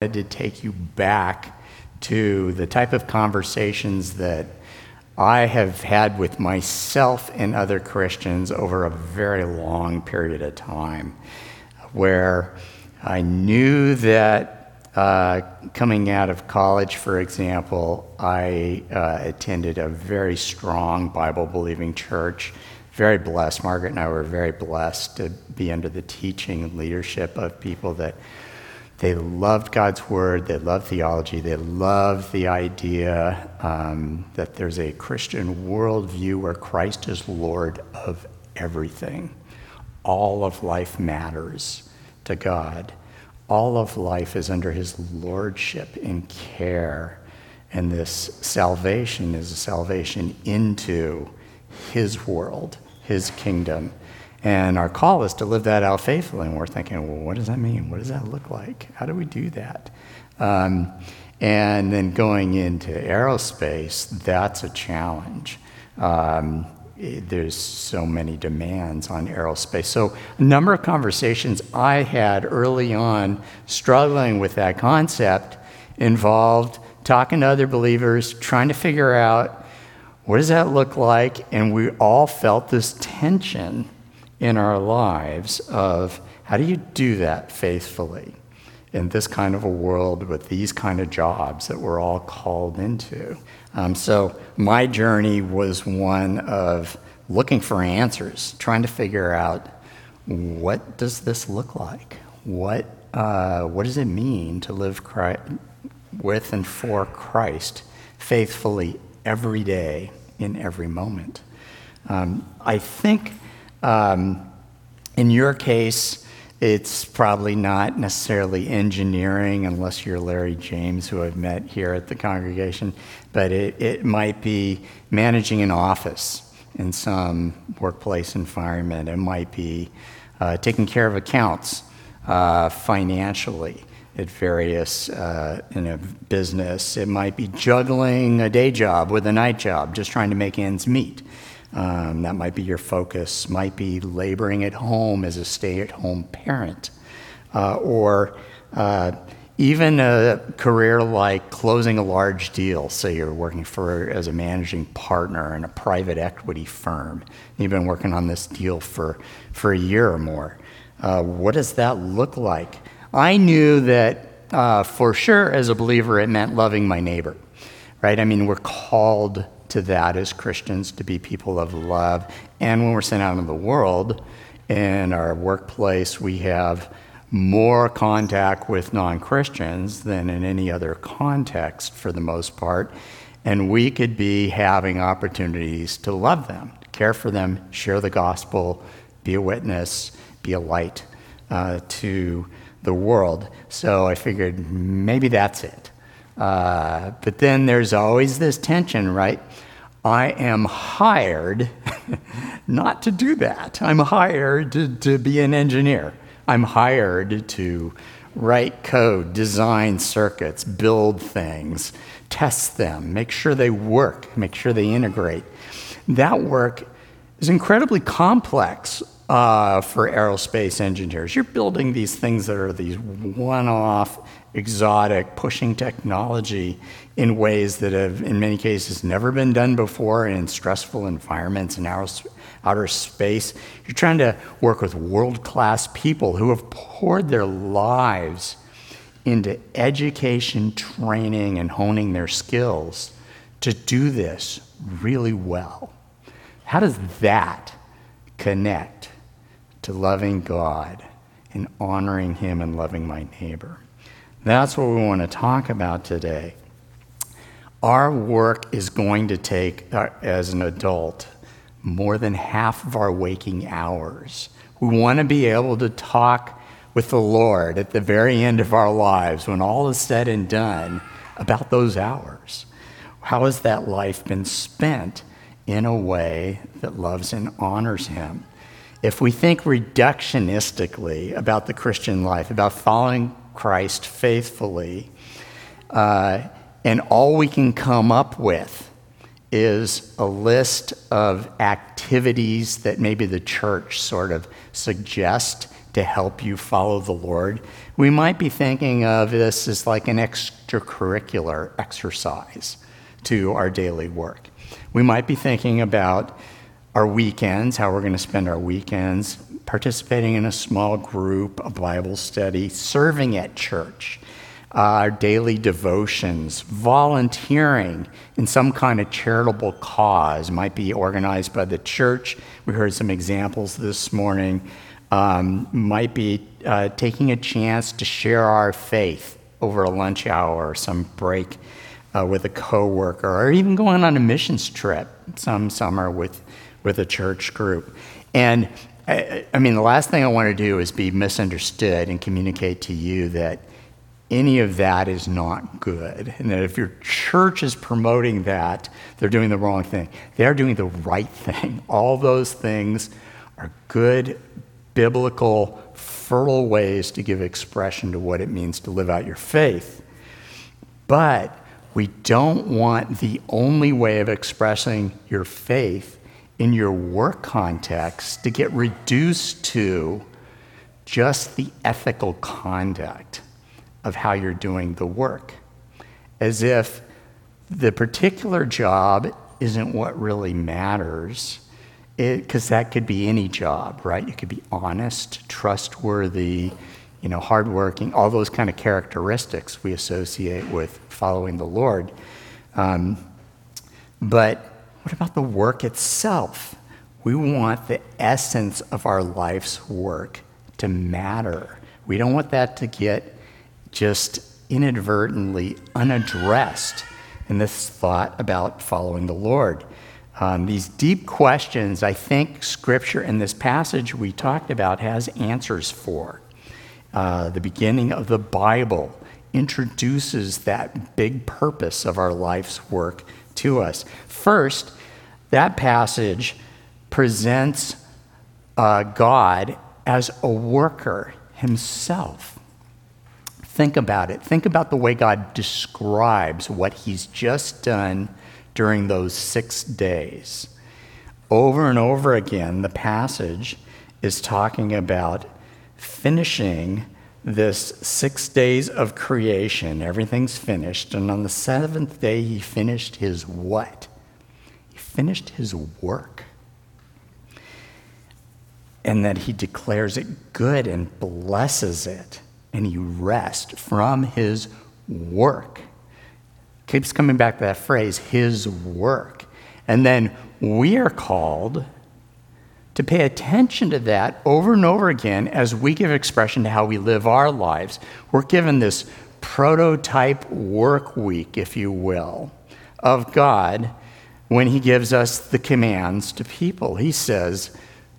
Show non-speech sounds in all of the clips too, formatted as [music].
to take you back to the type of conversations that I have had with myself and other Christians over a very long period of time, where I knew that uh, coming out of college, for example, I uh, attended a very strong Bible believing church. Very blessed. Margaret and I were very blessed to be under the teaching and leadership of people that they loved God's word, they loved theology, they loved the idea um, that there's a Christian worldview where Christ is Lord of everything. All of life matters to God. All of life is under his lordship and care. And this salvation is a salvation into his world, his kingdom. And our call is to live that out faithfully. And we're thinking, well, what does that mean? What does that look like? How do we do that? Um, and then going into aerospace, that's a challenge. Um, it, there's so many demands on aerospace. So, a number of conversations I had early on struggling with that concept involved talking to other believers, trying to figure out what does that look like, and we all felt this tension in our lives of how do you do that faithfully in this kind of a world with these kind of jobs that we're all called into. Um, so my journey was one of looking for answers, trying to figure out what does this look like? What, uh, what does it mean to live Christ, with and for Christ faithfully every day in every moment? Um, I think um, in your case, it's probably not necessarily engineering unless you're Larry James, who I've met here at the congregation, but it, it might be managing an office in some workplace environment. It might be uh, taking care of accounts uh, financially at various uh, in a business. It might be juggling a day job with a night job, just trying to make ends meet. Um, that might be your focus, might be laboring at home as a stay at home parent, uh, or uh, even a career like closing a large deal. Say you're working for as a managing partner in a private equity firm. You've been working on this deal for, for a year or more. Uh, what does that look like? I knew that uh, for sure as a believer it meant loving my neighbor, right? I mean, we're called to that as Christians to be people of love. And when we're sent out into the world, in our workplace, we have more contact with non Christians than in any other context for the most part. And we could be having opportunities to love them, care for them, share the gospel, be a witness, be a light uh, to the world. So I figured maybe that's it. Uh, but then there's always this tension, right? I am hired [laughs] not to do that. I'm hired to, to be an engineer. I'm hired to write code, design circuits, build things, test them, make sure they work, make sure they integrate. That work is incredibly complex uh, for aerospace engineers. You're building these things that are these one off, exotic, pushing technology in ways that have, in many cases, never been done before in stressful environments in outer, space. You're trying to work with world class people who have poured their lives into education, training, and honing their skills to do this really well. How does that connect to loving God and honoring Him and loving my neighbor. That's what we want to talk about today. Our work is going to take, uh, as an adult, more than half of our waking hours. We want to be able to talk with the Lord at the very end of our lives, when all is said and done, about those hours. How has that life been spent in a way that loves and honors Him? if we think reductionistically about the Christian life, about following Christ faithfully, uh, and all we can come up with is a list of activities that maybe the church sort of suggests to help you follow the Lord, we might be thinking of this as like an extracurricular exercise to our daily work. We might be thinking about our weekends, how we're going to spend our weekends, participating in a small group, a Bible study, serving at church, uh, daily devotions, volunteering in some kind of charitable cause, might be organized by the church. We heard some examples this morning. Um, might be uh, taking a chance to share our faith over a lunch hour or some break uh, with a coworker, or even going on a missions trip some summer with, with a church group. And I, I mean, the last thing I want to do is be misunderstood and communicate to you that any of that is not good. And that if your church is promoting that, they're doing the wrong thing. They are doing the right thing. [laughs] All those things are good, biblical, fertile ways to give expression to what it means to live out your faith. But we don't want the only way of expressing your faith in your work context to get reduced to just the ethical conduct of how you're doing the work, as if the particular job isn't what really matters, because that could be any job, right? You could be honest, trustworthy, you know, hardworking, all those kind of characteristics we associate with following the Lord. Um, but what about the work itself? We want the essence of our life's work to matter. We don't want that to get just inadvertently unaddressed in this thought about following the Lord. Um, these deep questions, I think Scripture in this passage we talked about has answers for. Uh, the beginning of the Bible introduces that big purpose of our life's work to us. First, that passage presents uh, God as a worker himself. Think about it. Think about the way God describes what he's just done during those six days. Over and over again, the passage is talking about finishing this six days of creation. Everything's finished. And on the seventh day, he finished his what? He finished his work. And that he declares it good and blesses it. And he rests from his work. Keeps coming back to that phrase, his work. And then we are called to pay attention to that over and over again as we give expression to how we live our lives. We're given this prototype work week, if you will, of God when He gives us the commands to people. He says,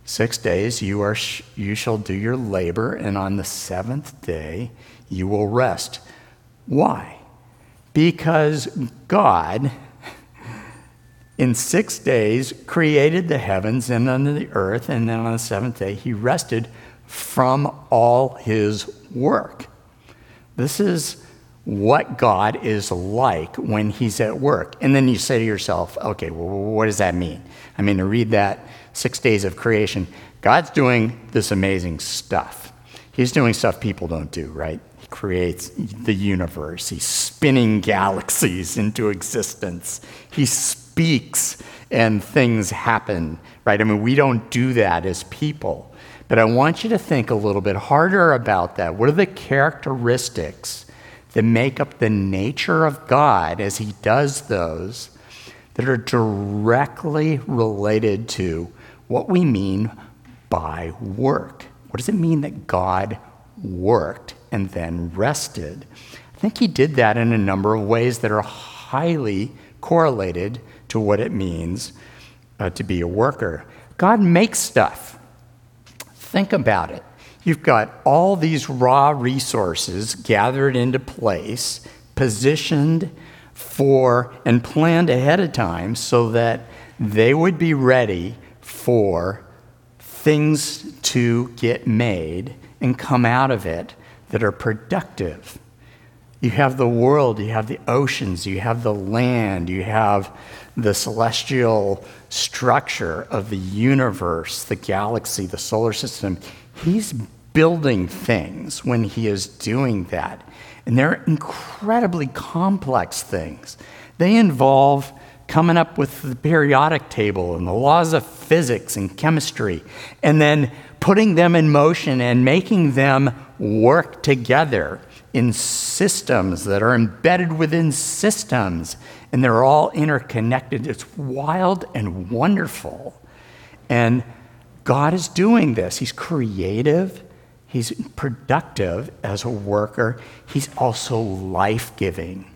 Six days you, are sh- you shall do your labor, and on the seventh day you will rest. Why? Because God in six days created the heavens and under the earth, and then on the seventh day he rested from all his work. This is what God is like when he's at work. And then you say to yourself, okay, well, what does that mean? I mean, to read that six days of creation, God's doing this amazing stuff. He's doing stuff people don't do, right? He creates the universe, he's spinning galaxies [laughs] into existence. He's speaks and things happen, right? I mean, we don't do that as people. But I want you to think a little bit harder about that. What are the characteristics that make up the nature of God as He does those that are directly related to what we mean by work? What does it mean that God worked and then rested? I think He did that in a number of ways that are highly correlated to what it means uh, to be a worker. God makes stuff. Think about it. You've got all these raw resources gathered into place, positioned for and planned ahead of time so that they would be ready for things to get made and come out of it that are productive. You have the world, you have the oceans, you have the land, you have the celestial structure of the universe, the galaxy, the solar system. He's building things when he is doing that. And they're incredibly complex things. They involve coming up with the periodic table and the laws of physics and chemistry, and then putting them in motion and making them work together in systems that are embedded within systems, and they're all interconnected. It's wild and wonderful. And God is doing this. He's creative, He's productive as a worker, He's also life giving.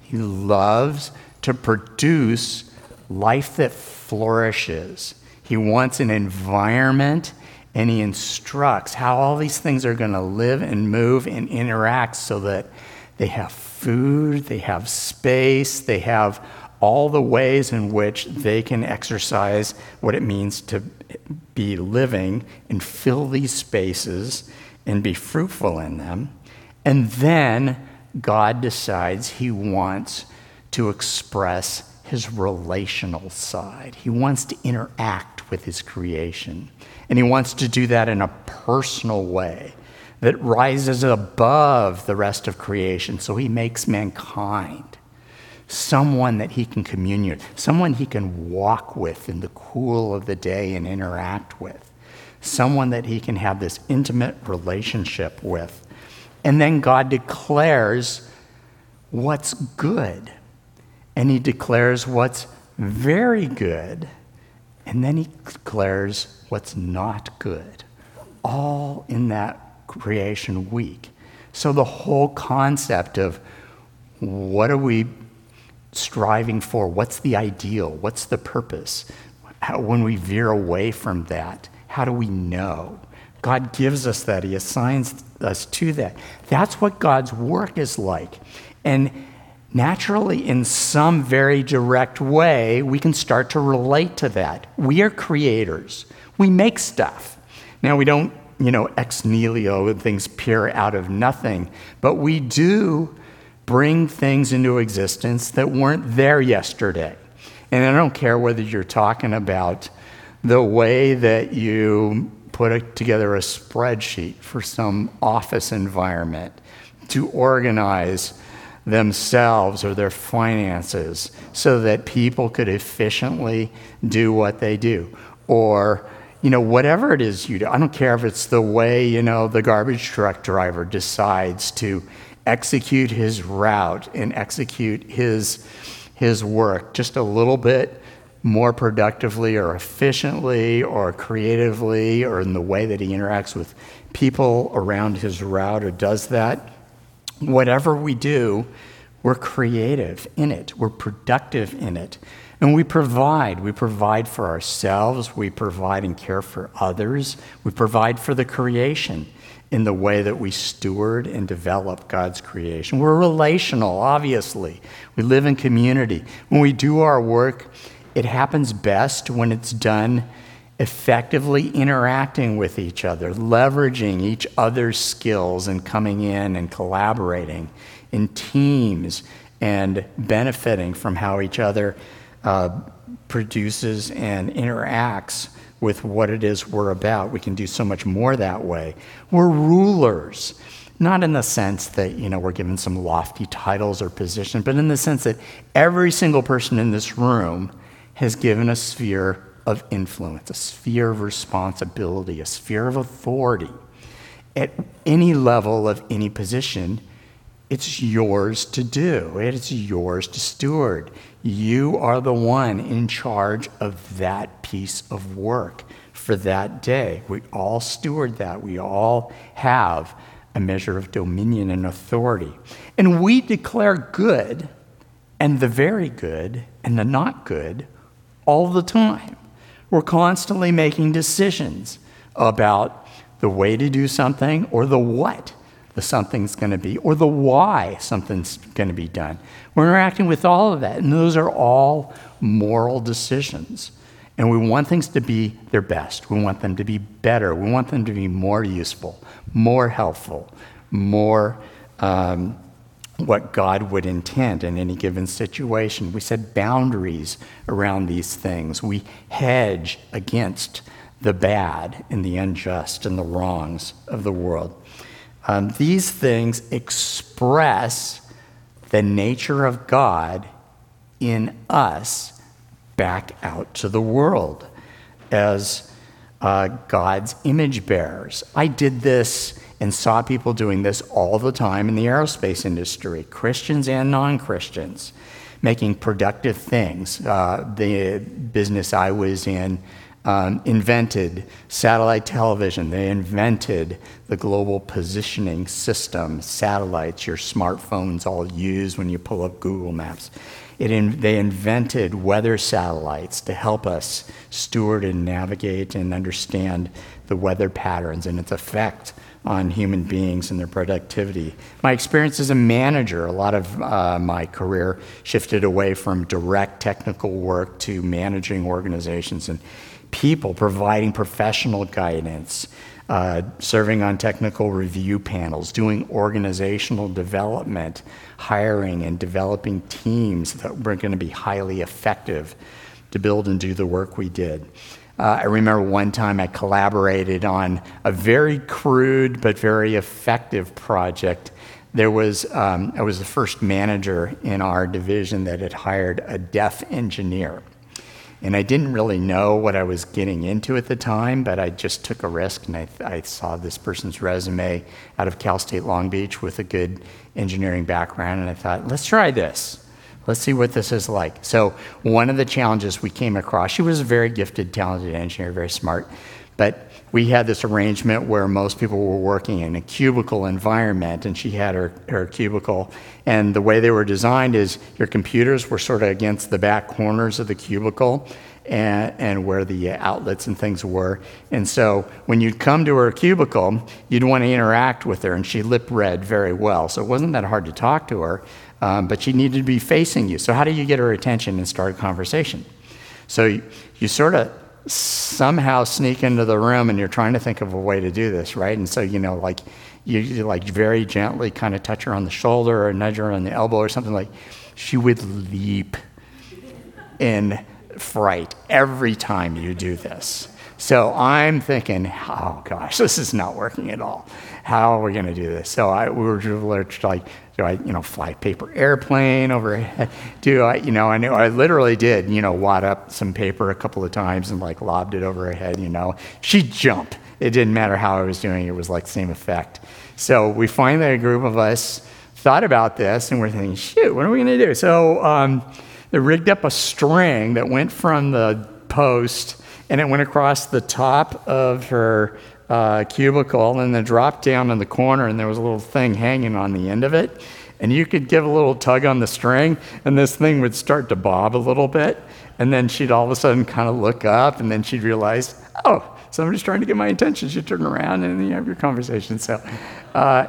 He loves to produce life that flourishes. He wants an environment and he instructs how all these things are going to live and move and interact so that they have food, they have space, they have all the ways in which they can exercise what it means to be living and fill these spaces and be fruitful in them. And then God decides he wants to express his relational side. He wants to interact with his creation. And he wants to do that in a personal way that rises above the rest of creation. So he makes mankind someone that he can commune with, someone he can walk with in the cool of the day and interact with, someone that he can have this intimate relationship with. And then God declares what's good. And he declares what's very good. And then he declares what's not good, all in that creation week. So the whole concept of what are we striving for? What's the ideal? What's the purpose? How, when we veer away from that, how do we know? God gives us that. He assigns us to that. That's what God's work is like. And naturally, in some very direct way, we can start to relate to that. We are creators, we make stuff. Now, we don't, you know, ex nihilo, and things appear out of nothing, but we do bring things into existence that weren't there yesterday. And I don't care whether you're talking about the way that you put a, together a spreadsheet for some office environment to organize themselves or their finances so that people could efficiently do what they do. Or, you know, whatever it is you do. I don't care if it's the way, you know, the garbage truck driver decides to execute his route and execute his, his work just a little bit more productively or efficiently or creatively or in the way that he interacts with people around his route or does that whatever we do, we're creative in it, we're productive in it. And we provide. We provide for ourselves, we provide and care for others, we provide for the creation in the way that we steward and develop God's creation. We're relational, obviously. We live in community. When we do our work, it happens best when it's done effectively interacting with each other, leveraging each other's skills and coming in and collaborating in teams and benefiting from how each other Uh, produces and interacts with what it is we're about. We can do so much more that way. We're rulers, not in the sense that, you know, we're given some lofty titles or position, but in the sense that every single person in this room has given a sphere of influence, a sphere of responsibility, a sphere of authority. At any level of any position, it's yours to do, it's yours to steward. You are the one in charge of that piece of work for that day. We all steward that, we all have a measure of dominion and authority. And we declare good and the very good and the not good all the time. We're constantly making decisions about the way to do something or the what the something's going to be or the why something's going to be done. We're interacting with all of that, and those are all moral decisions. And we want things to be their best. We want them to be better. We want them to be more useful, more helpful, more um, what God would intend in any given situation. We set boundaries around these things. We hedge against the bad and the unjust and the wrongs of the world. Um, these things express the nature of God in us back out to the world as uh, God's image bearers. I did this and saw people doing this all the time in the aerospace industry, Christians and non Christians, making productive things. Uh, the business I was in um, invented satellite television, they invented the global positioning system, satellites your smartphones all use when you pull up Google Maps. In, they invented weather satellites to help us steward and navigate and understand the weather patterns and its effect on human beings and their productivity. My experience as a manager, a lot of uh, my career shifted away from direct technical work to managing organizations and people, providing professional guidance, uh, serving on technical review panels, doing organizational development, hiring and developing teams that were going to be highly effective to build and do the work we did. Uh, I remember one time I collaborated on a very crude but very effective project. There was, um, I was the first manager in our division that had hired a deaf engineer. And I didn't really know what I was getting into at the time, but I just took a risk and I, I saw this person's resume out of Cal State Long Beach with a good engineering background, and I thought, let's try this. Let's see what this is like. So, one of the challenges we came across, she was a very gifted, talented engineer, very smart, but we had this arrangement where most people were working in a cubicle environment, and she had her, her cubicle. And the way they were designed is your computers were sort of against the back corners of the cubicle, and, and, where the outlets and things were. And so when you'd come to her cubicle, you'd want to interact with her, and she lip read very well. So it wasn't that hard to talk to her um, but she needed to be facing you. So, how do you get her attention and start a conversation? So, you, you sort of somehow sneak into the room and you're trying to think of a way to do this, right? And so, you know, like you, you like very gently kind of touch her on the shoulder or nudge her on the elbow or something like she would leap in fright every time you do this. So I'm thinking, oh gosh, this is not working at all. How are we going to do this? So I, we were just like, do I, you know, fly paper airplane overhead? Do I, you know, I knew I literally did, you know, wad up some paper a couple of times and like lobbed it over her head, you know. She'd jump. It didn't matter how I was doing, it was like the same effect. So we finally, a group of us thought about this and we're thinking, shoot, what are we going to do? So um, they rigged up a string that went from the post and it went across the top of her uh, cubicle and then dropped down in the corner, and there was a little thing hanging on the end of it. And you could give a little tug on the string, and this thing would start to bob a little bit. And then she'd all of a sudden kind of look up, and then she'd realize, oh, somebody's trying to get my attention. She'd turn around, and you have your conversation. So uh,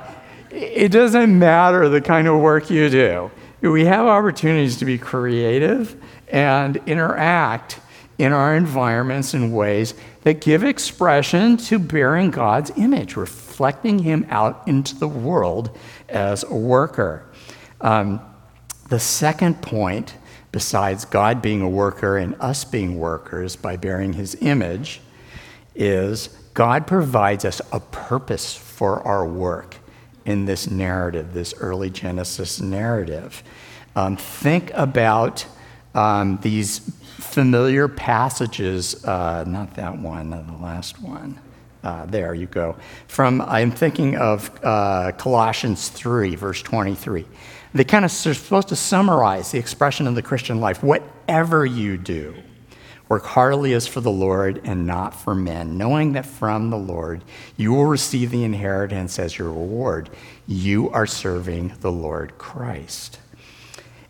it doesn't matter the kind of work you do. We have opportunities to be creative and interact in our environments in ways that give expression to bearing God's image, reflecting Him out into the world as a worker. Um, the second point, besides God being a worker and us being workers by bearing His image, is God provides us a purpose for our work in this narrative, this early Genesis narrative. Um, think about um, these familiar passages, uh, not that one, the last one. Uh, there you go. From, I'm thinking of uh, Colossians 3, verse 23. They kind of are supposed to summarize the expression of the Christian life. Whatever you do, work heartily as for the Lord and not for men, knowing that from the Lord you will receive the inheritance as your reward. You are serving the Lord Christ.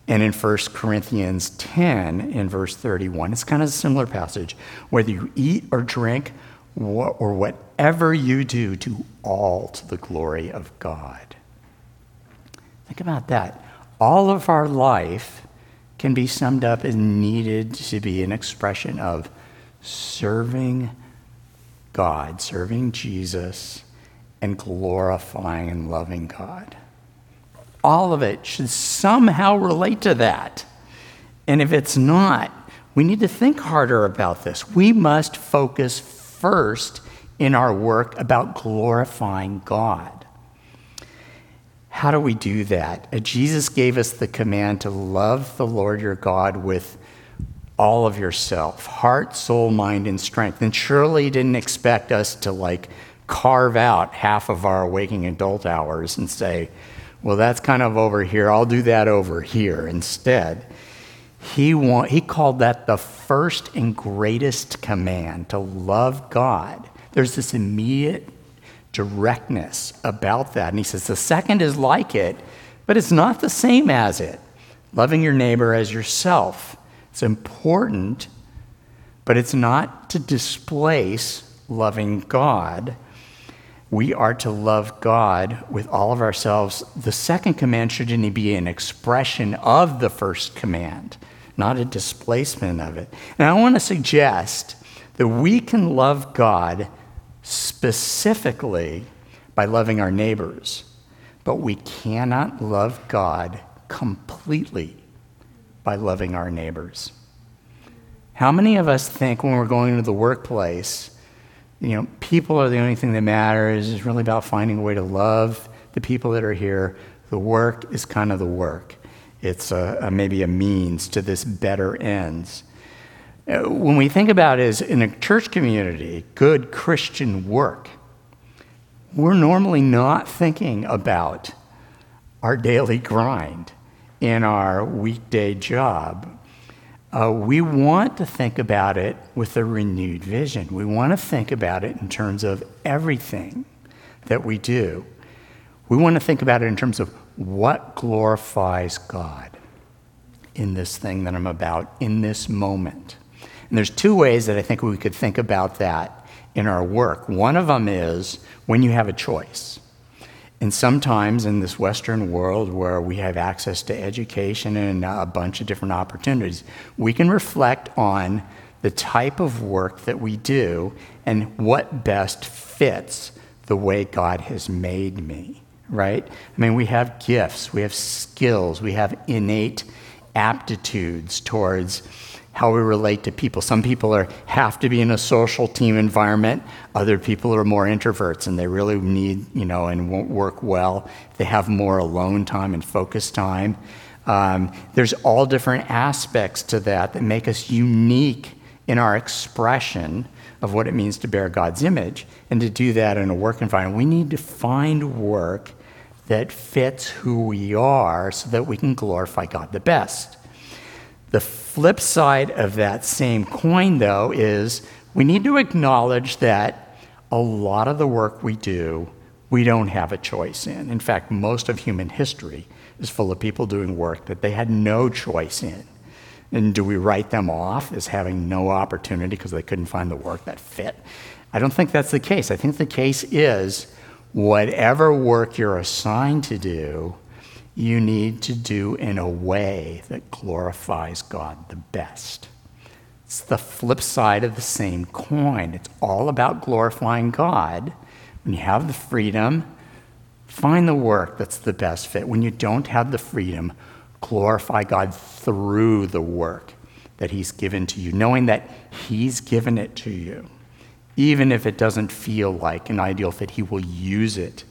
And in 1 Corinthians 10, in verse 31, it's kind of a similar passage. Whether you eat or drink or whatever you do, do all to the glory of God. Think about that. All of our life can be summed up as needed to be an expression of serving God, serving Jesus, and glorifying and loving God all of it should somehow relate to that. And if it's not, we need to think harder about this. We must focus first in our work about glorifying God. How do we do that? Uh, Jesus gave us the command to love the Lord your God with all of yourself heart, soul, mind, and strength. And surely he didn't expect us to like carve out half of our waking adult hours and say, well, that's kind of over here. I'll do that over here instead. He, want, he called that the first and greatest command to love God. There's this immediate directness about that. And he says the second is like it, but it's not the same as it. Loving your neighbor as yourself. It's important, but it's not to displace loving God. We are to love God with all of ourselves. The second command should not be an expression of the first command, not a displacement of it. And I want to suggest that we can love God specifically by loving our neighbors, but we cannot love God completely by loving our neighbors. How many of us think when we're going to the workplace, you know, people are the only thing that matters. It's really about finding a way to love the people that are here. The work is kind of the work. It's a, a, maybe a means to this better ends. Uh, when we think about it as in a church community, good Christian work, we're normally not thinking about our daily grind in our weekday job. Uh, we want to think about it with a renewed vision. We want to think about it in terms of everything that we do. We want to think about it in terms of what glorifies God in this thing that I'm about, in this moment. And there's two ways that I think we could think about that in our work. One of them is when you have a choice. And sometimes in this Western world where we have access to education and a bunch of different opportunities, we can reflect on the type of work that we do and what best fits the way God has made me, right? I mean, we have gifts, we have skills, we have innate aptitudes towards how we relate to people. Some people are, have to be in a social team environment. Other people are more introverts and they really need, you know, and won't work well. They have more alone time and focus time. Um, there's all different aspects to that that make us unique in our expression of what it means to bear God's image. And to do that in a work environment, we need to find work that fits who we are so that we can glorify God the best. The flip side of that same coin, though, is we need to acknowledge that a lot of the work we do, we don't have a choice in. In fact, most of human history is full of people doing work that they had no choice in. And do we write them off as having no opportunity because they couldn't find the work that fit? I don't think that's the case. I think the case is whatever work you're assigned to do, you need to do in a way that glorifies God the best. It's the flip side of the same coin. It's all about glorifying God. When you have the freedom, find the work that's the best fit. When you don't have the freedom, glorify God through the work that He's given to you, knowing that He's given it to you. Even if it doesn't feel like an ideal fit, He will use it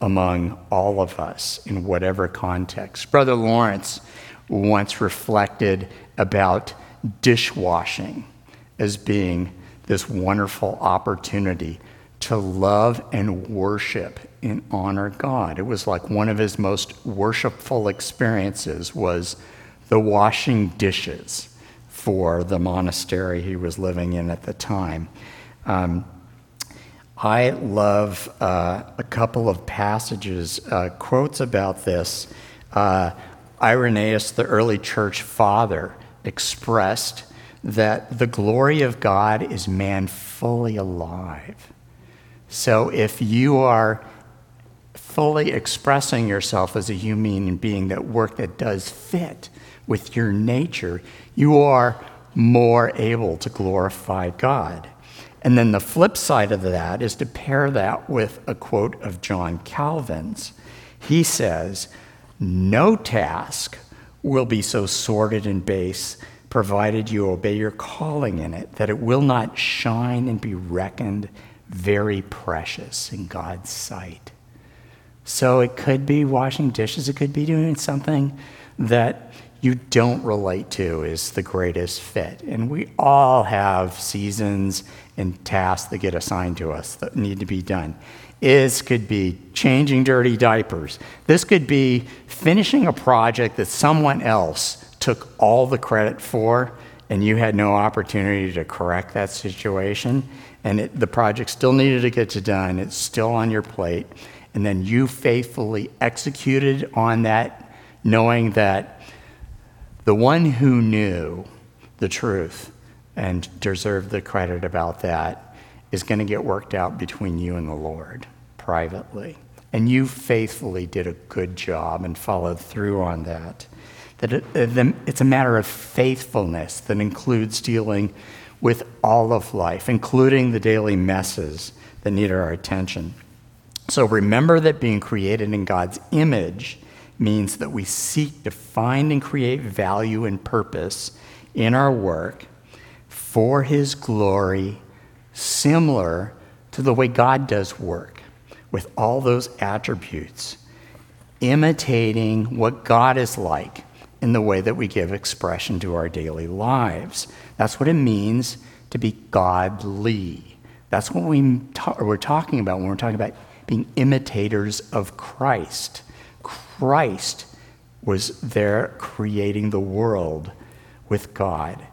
among all of us in whatever context. Brother Lawrence once reflected about dishwashing as being this wonderful opportunity to love and worship and honor God. It was like one of his most worshipful experiences was the washing dishes for the monastery he was living in at the time. Um, I love uh, a couple of passages, uh, quotes about this. Uh, Irenaeus, the early church father, expressed that the glory of God is man fully alive. So if you are fully expressing yourself as a human being, that work that does fit with your nature, you are more able to glorify God. And then the flip side of that is to pair that with a quote of John Calvin's. He says, No task will be so sordid and base provided you obey your calling in it, that it will not shine and be reckoned very precious in God's sight. So it could be washing dishes, it could be doing something that you don't relate to is the greatest fit. And we all have seasons and tasks that get assigned to us that need to be done. Is could be changing dirty diapers. This could be finishing a project that someone else took all the credit for and you had no opportunity to correct that situation and it, the project still needed to get done it's still on your plate and then you faithfully executed on that knowing that the one who knew the truth and deserve the credit about that is going to get worked out between you and the Lord privately. And you faithfully did a good job and followed through on that. That it, uh, it's a matter of faithfulness that includes dealing with all of life, including the daily messes that need our attention. So remember that being created in God's image means that we seek to find and create value and purpose in our work for His glory, similar to the way God does work, with all those attributes, imitating what God is like in the way that we give expression to our daily lives. That's what it means to be godly. That's what we ta- we're talking about when we're talking about being imitators of Christ. Christ was there creating the world with God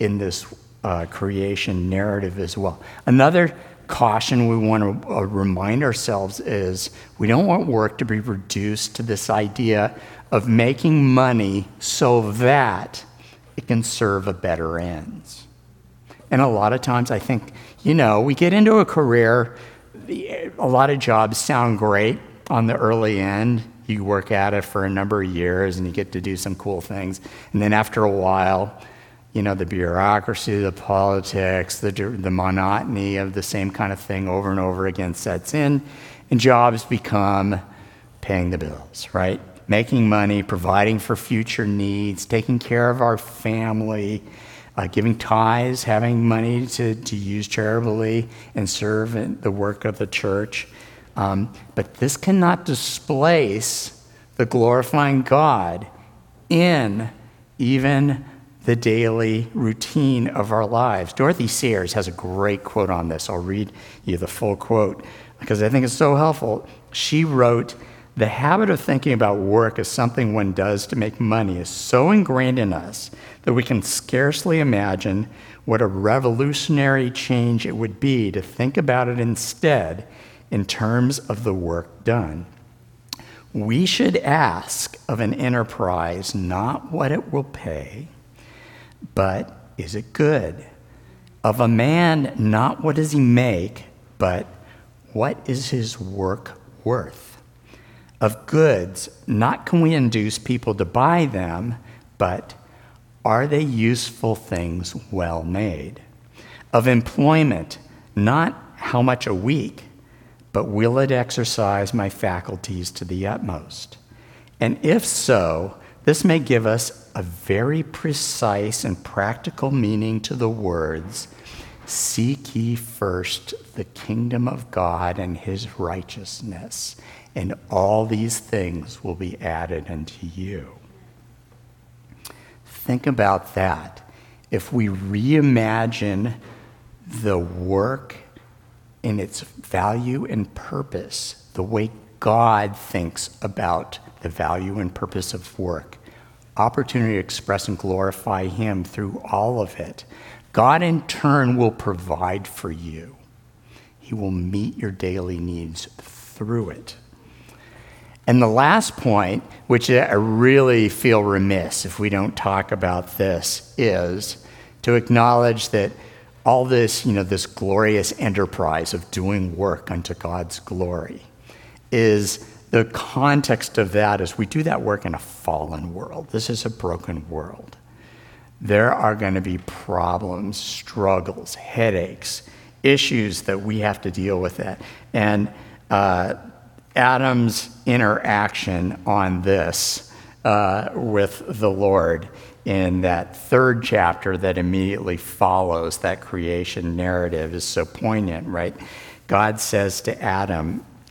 in this uh, creation narrative as well. Another caution we want to uh, remind ourselves is we don't want work to be reduced to this idea of making money so that it can serve a better ends. And a lot of times I think, you know, we get into a career, a lot of jobs sound great on the early end. You work at it for a number of years and you get to do some cool things. And then after a while, you know, the bureaucracy, the politics, the, the monotony of the same kind of thing over and over again sets in, and jobs become paying the bills, right? Making money, providing for future needs, taking care of our family, uh, giving tithes, having money to, to use charitably and serve in the work of the church. Um, but this cannot displace the glorifying God in even the daily routine of our lives. Dorothy Sayers has a great quote on this. I'll read you the full quote because I think it's so helpful. She wrote, The habit of thinking about work as something one does to make money is so ingrained in us that we can scarcely imagine what a revolutionary change it would be to think about it instead in terms of the work done. We should ask of an enterprise not what it will pay but is it good? Of a man, not what does he make, but what is his work worth? Of goods, not can we induce people to buy them, but are they useful things well made? Of employment, not how much a week, but will it exercise my faculties to the utmost? And if so, this may give us a very precise and practical meaning to the words Seek ye first the kingdom of God and his righteousness, and all these things will be added unto you. Think about that. If we reimagine the work in its value and purpose, the way God thinks about the value and purpose of work, opportunity to express and glorify Him through all of it. God, in turn, will provide for you. He will meet your daily needs through it. And the last point, which I really feel remiss if we don't talk about this, is to acknowledge that all this, you know, this glorious enterprise of doing work unto God's glory is the context of that is we do that work in a fallen world. This is a broken world. There are going to be problems, struggles, headaches, issues that we have to deal with that. And uh, Adam's interaction on this uh, with the Lord in that third chapter that immediately follows that creation narrative is so poignant, right? God says to Adam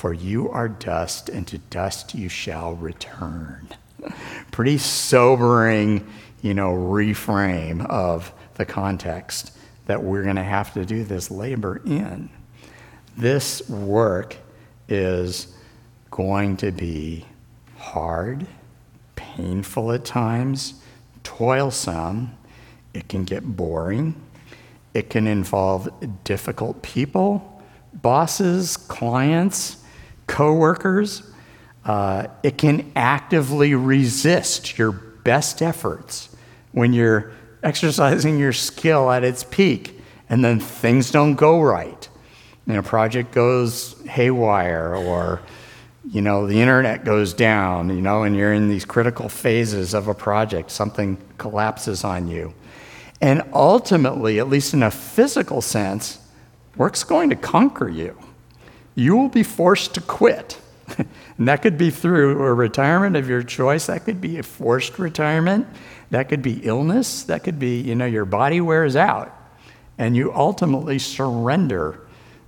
for you are dust, and to dust you shall return. [laughs] Pretty sobering, you know, reframe of the context that we're going to have to do this labor in. This work is going to be hard, painful at times, toilsome. It can get boring. It can involve difficult people, bosses, clients, coworkers. Uh, it can actively resist your best efforts when you're exercising your skill at its peak and then things don't go right and a project goes haywire or you know the internet goes down you know and you're in these critical phases of a project something collapses on you and ultimately at least in a physical sense work's going to conquer you you will be forced to quit. [laughs] And that could be through a retirement of your choice. That could be a forced retirement. That could be illness. That could be you know your body wears out. And you ultimately surrender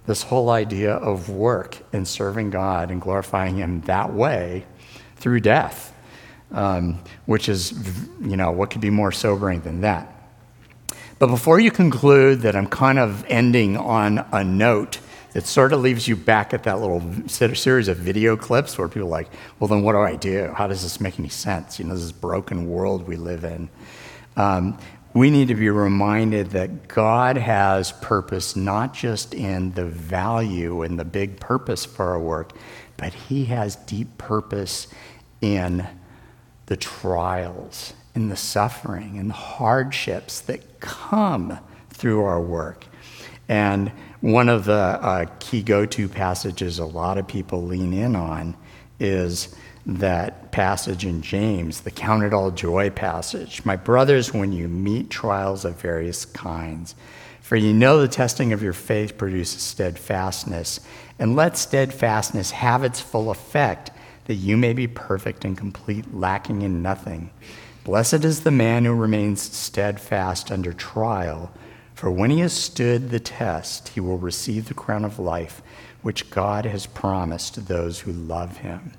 this whole idea of work and serving God and glorifying Him that way through death, um, which is, you know, what could be more sobering than that? But before you conclude that I'm kind of ending on a note that sort of leaves you back at that little series of video clips where people are like, well, then what do I do? How does this make any sense? You know, this broken world we live in. Um, we need to be reminded that God has purpose not just in the value and the big purpose for our work, but He has deep purpose in the trials, in the suffering, and the hardships that come through our work. And one of the uh, key go to passages a lot of people lean in on is that passage in James, the count it all joy passage. My brothers, when you meet trials of various kinds, for you know the testing of your faith produces steadfastness, and let steadfastness have its full effect, that you may be perfect and complete, lacking in nothing. Blessed is the man who remains steadfast under trial, for when he has stood the test, he will receive the crown of life which God has promised to those who love him.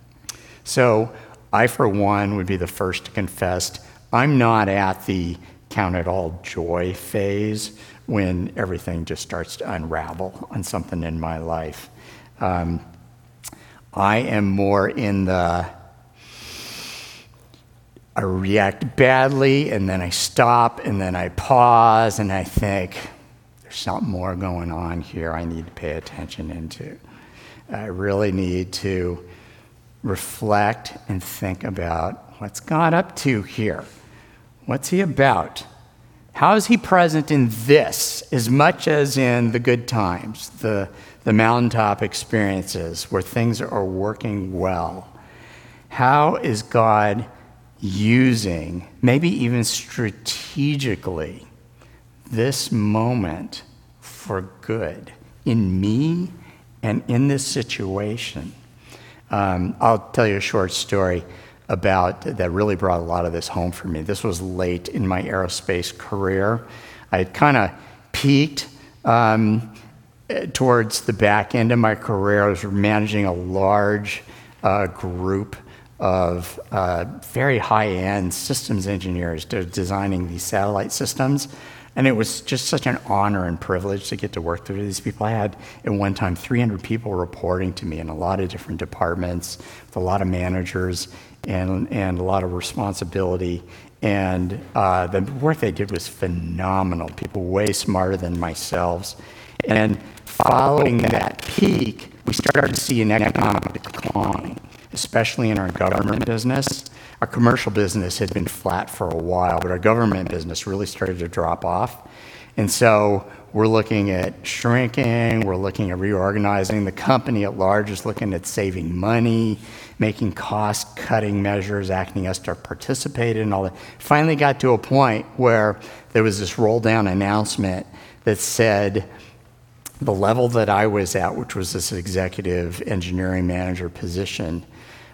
So I, for one, would be the first to confess I'm not at the count it all joy phase when everything just starts to unravel on something in my life. Um, I am more in the I react badly and then I stop and then I pause and I think there's something more going on here I need to pay attention into. I really need to reflect and think about what's God up to here? What's he about? How is he present in this as much as in the good times, the, the mountaintop experiences where things are working well? How is God using, maybe even strategically, this moment for good in me and in this situation? Um, I'll tell you a short story about that really brought a lot of this home for me. This was late in my aerospace career. I had kind of peaked um, towards the back end of my career. I was managing a large uh, group of uh, very high end systems engineers designing these satellite systems. And it was just such an honor and privilege to get to work with these people. I had at one time 300 people reporting to me in a lot of different departments, with a lot of managers and, and a lot of responsibility. And uh, the work they did was phenomenal. People way smarter than myself. And following that peak, we started to see an economic decline, especially in our government business. our commercial business had been flat for a while, but our government business really started to drop off. And so we're looking at shrinking, we're looking at reorganizing. The company at large is looking at saving money, making cost cutting measures, asking us to participate in all that. Finally got to a point where there was this roll down announcement that said the level that I was at, which was this executive engineering manager position,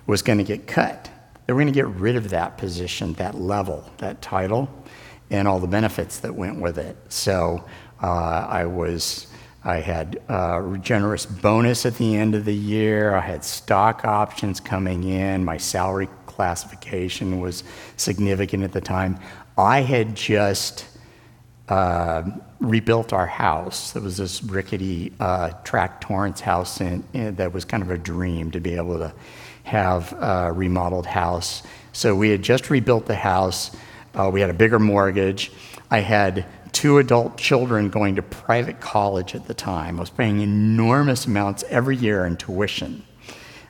was going to get cut. They were going to get rid of that position, that level, that title, and all the benefits that went with it. So uh, I was. I had a generous bonus at the end of the year. I had stock options coming in. My salary classification was significant at the time. I had just uh, rebuilt our house. It was this rickety uh, track Torrance house in, in, that was kind of a dream to be able to have a remodeled house. So we had just rebuilt the house. Uh, we had a bigger mortgage. I had two adult children going to private college at the time. I was paying enormous amounts every year in tuition.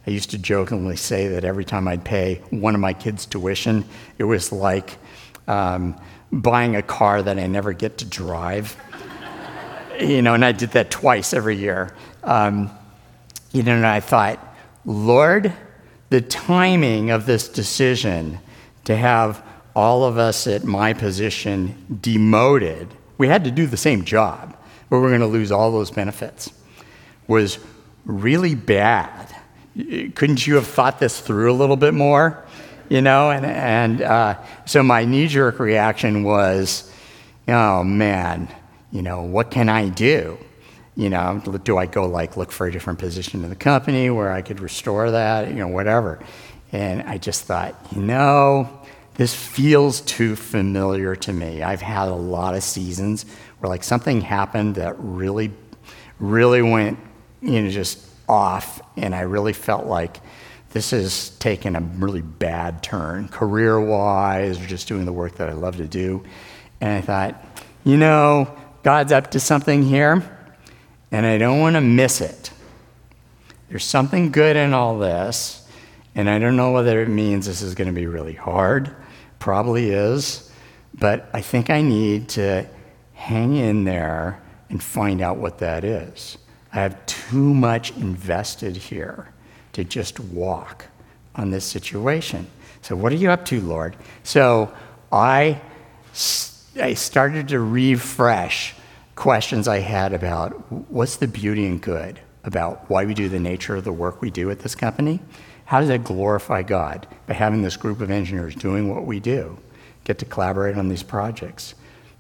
I used to jokingly say that every time I'd pay one of my kids' tuition, it was like um, buying a car that I never get to drive. [laughs] you know, and I did that twice every year. Um, you know, and I thought, Lord, the timing of this decision to have all of us at my position demoted, we had to do the same job, but we're going to lose all those benefits, was really bad. Couldn't you have thought this through a little bit more? You know, and, and uh, so my knee jerk reaction was, oh man, you know, what can I do? You know, do I go like look for a different position in the company where I could restore that, you know, whatever. And I just thought, you know, this feels too familiar to me. I've had a lot of seasons where like something happened that really, really went, you know, just off, and I really felt like this has taken a really bad turn, career wise, or just doing the work that I love to do. And I thought, you know, God's up to something here, and I don't want to miss it. There's something good in all this, and I don't know whether it means this is going to be really hard Probably is. But I think I need to hang in there and find out what that is. I have too much invested here to just walk on this situation. So, what are you up to, Lord? So, I, I started to refresh questions I had about what's the beauty and good about why we do the nature of the work we do at this company how does that glorify God? By having this group of engineers doing what we do, get to collaborate on these projects.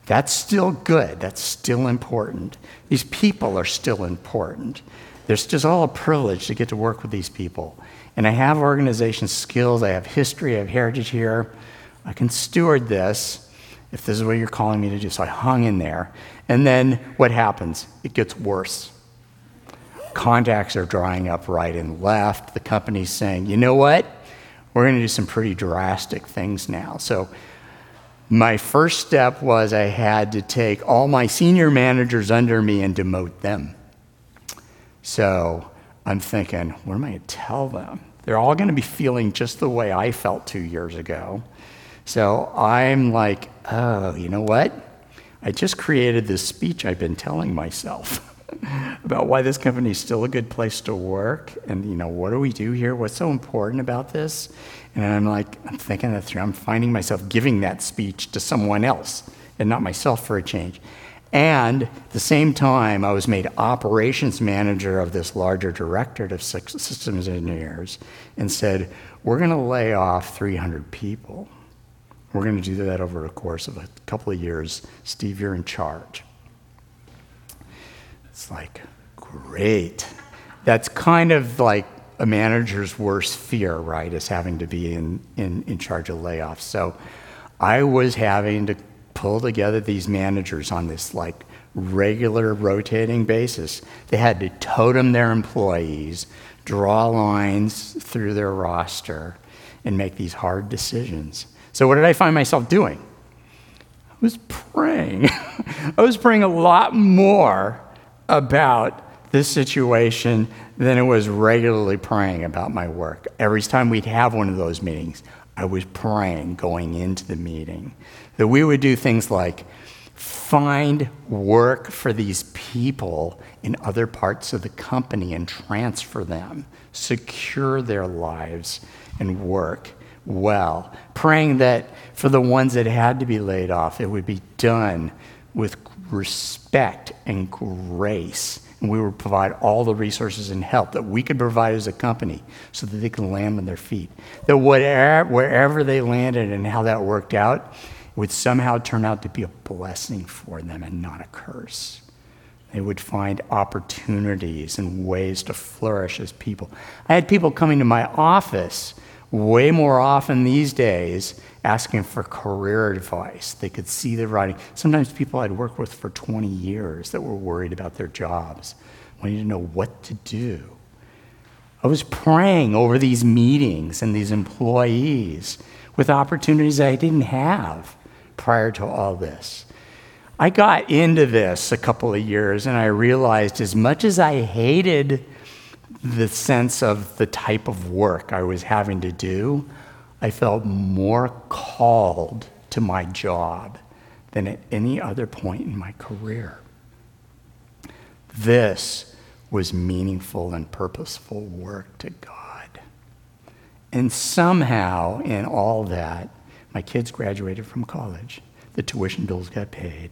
That's still good. That's still important. These people are still important. There's just all a privilege to get to work with these people. And I have organization skills, I have history, I have heritage here. I can steward this if this is what you're calling me to do. So I hung in there. And then what happens? It gets worse contacts are drying up right and left. The company's saying, you know what? We're going to do some pretty drastic things now. So, my first step was I had to take all my senior managers under me and demote them. So, I'm thinking, what am I going to tell them? They're all going to be feeling just the way I felt two years ago. So, I'm like, oh, you know what? I just created this speech I've been telling myself. [laughs] about why this company is still a good place to work and you know what do we do here? What's so important about this? And i'm like i'm thinking that through i'm finding myself giving that speech to someone else and not myself for a change. And at the same time i was made operations manager of this larger directorate of systems engineers and said we're going to lay off 300 people we're going to do that over a course of a couple of years steve you're in charge it's like, great. That's kind of like a manager's worst fear, right, is having to be in, in, in charge of layoffs. So I was having to pull together these managers on this like regular rotating basis. They had to totem their employees, draw lines through their roster, and make these hard decisions. So, what did I find myself doing? I was praying. [laughs] I was praying a lot more about this situation than it was regularly praying about my work. Every time we'd have one of those meetings, I was praying going into the meeting that we would do things like find work for these people in other parts of the company and transfer them, secure their lives and work well, praying that for the ones that had to be laid off, it would be done with respect and grace. And we would provide all the resources and help that we could provide as a company so that they can land on their feet. That whatever, wherever they landed and how that worked out, would somehow turn out to be a blessing for them and not a curse. They would find opportunities and ways to flourish as people. I had people coming to my office way more often these days asking for career advice. They could see the writing. Sometimes people I'd worked with for 20 years that were worried about their jobs, wanting to know what to do. I was praying over these meetings and these employees with opportunities I didn't have prior to all this. I got into this a couple of years and I realized as much as I hated the sense of the type of work I was having to do, I felt more called to my job than at any other point in my career. This was meaningful and purposeful work to God. And somehow, in all that, my kids graduated from college. The tuition bills got paid.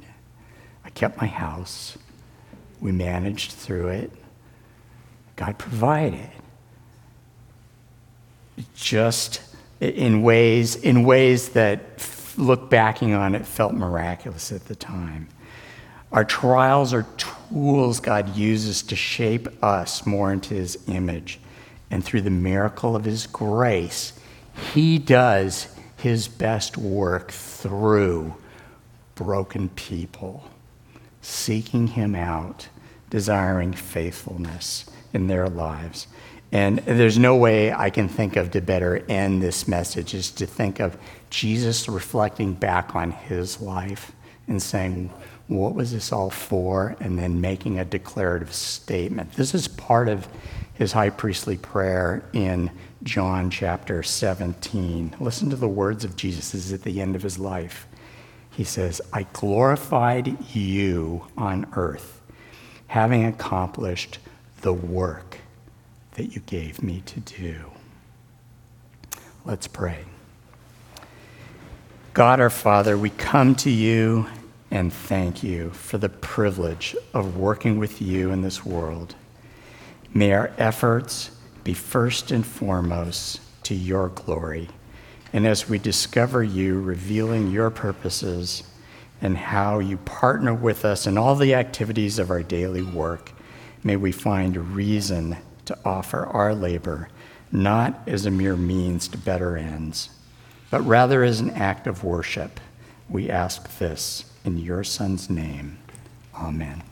I kept my house. We managed through it. God provided. Just in ways, in ways that, look backing on it, felt miraculous at the time. Our trials are tools God uses to shape us more into his image. And through the miracle of his grace, he does his best work through broken people, seeking him out, desiring faithfulness in their lives. And there's no way I can think of to better end this message is to think of Jesus reflecting back on his life and saying, What was this all for? And then making a declarative statement. This is part of his high priestly prayer in John chapter 17. Listen to the words of Jesus. This is at the end of his life. He says, I glorified you on earth, having accomplished the work that you gave me to do. Let's pray. God our Father, we come to you and thank you for the privilege of working with you in this world. May our efforts be first and foremost to your glory. And as we discover you revealing your purposes and how you partner with us in all the activities of our daily work, may we find a reason to offer our labor not as a mere means to better ends, but rather as an act of worship. We ask this in your Son's name. Amen.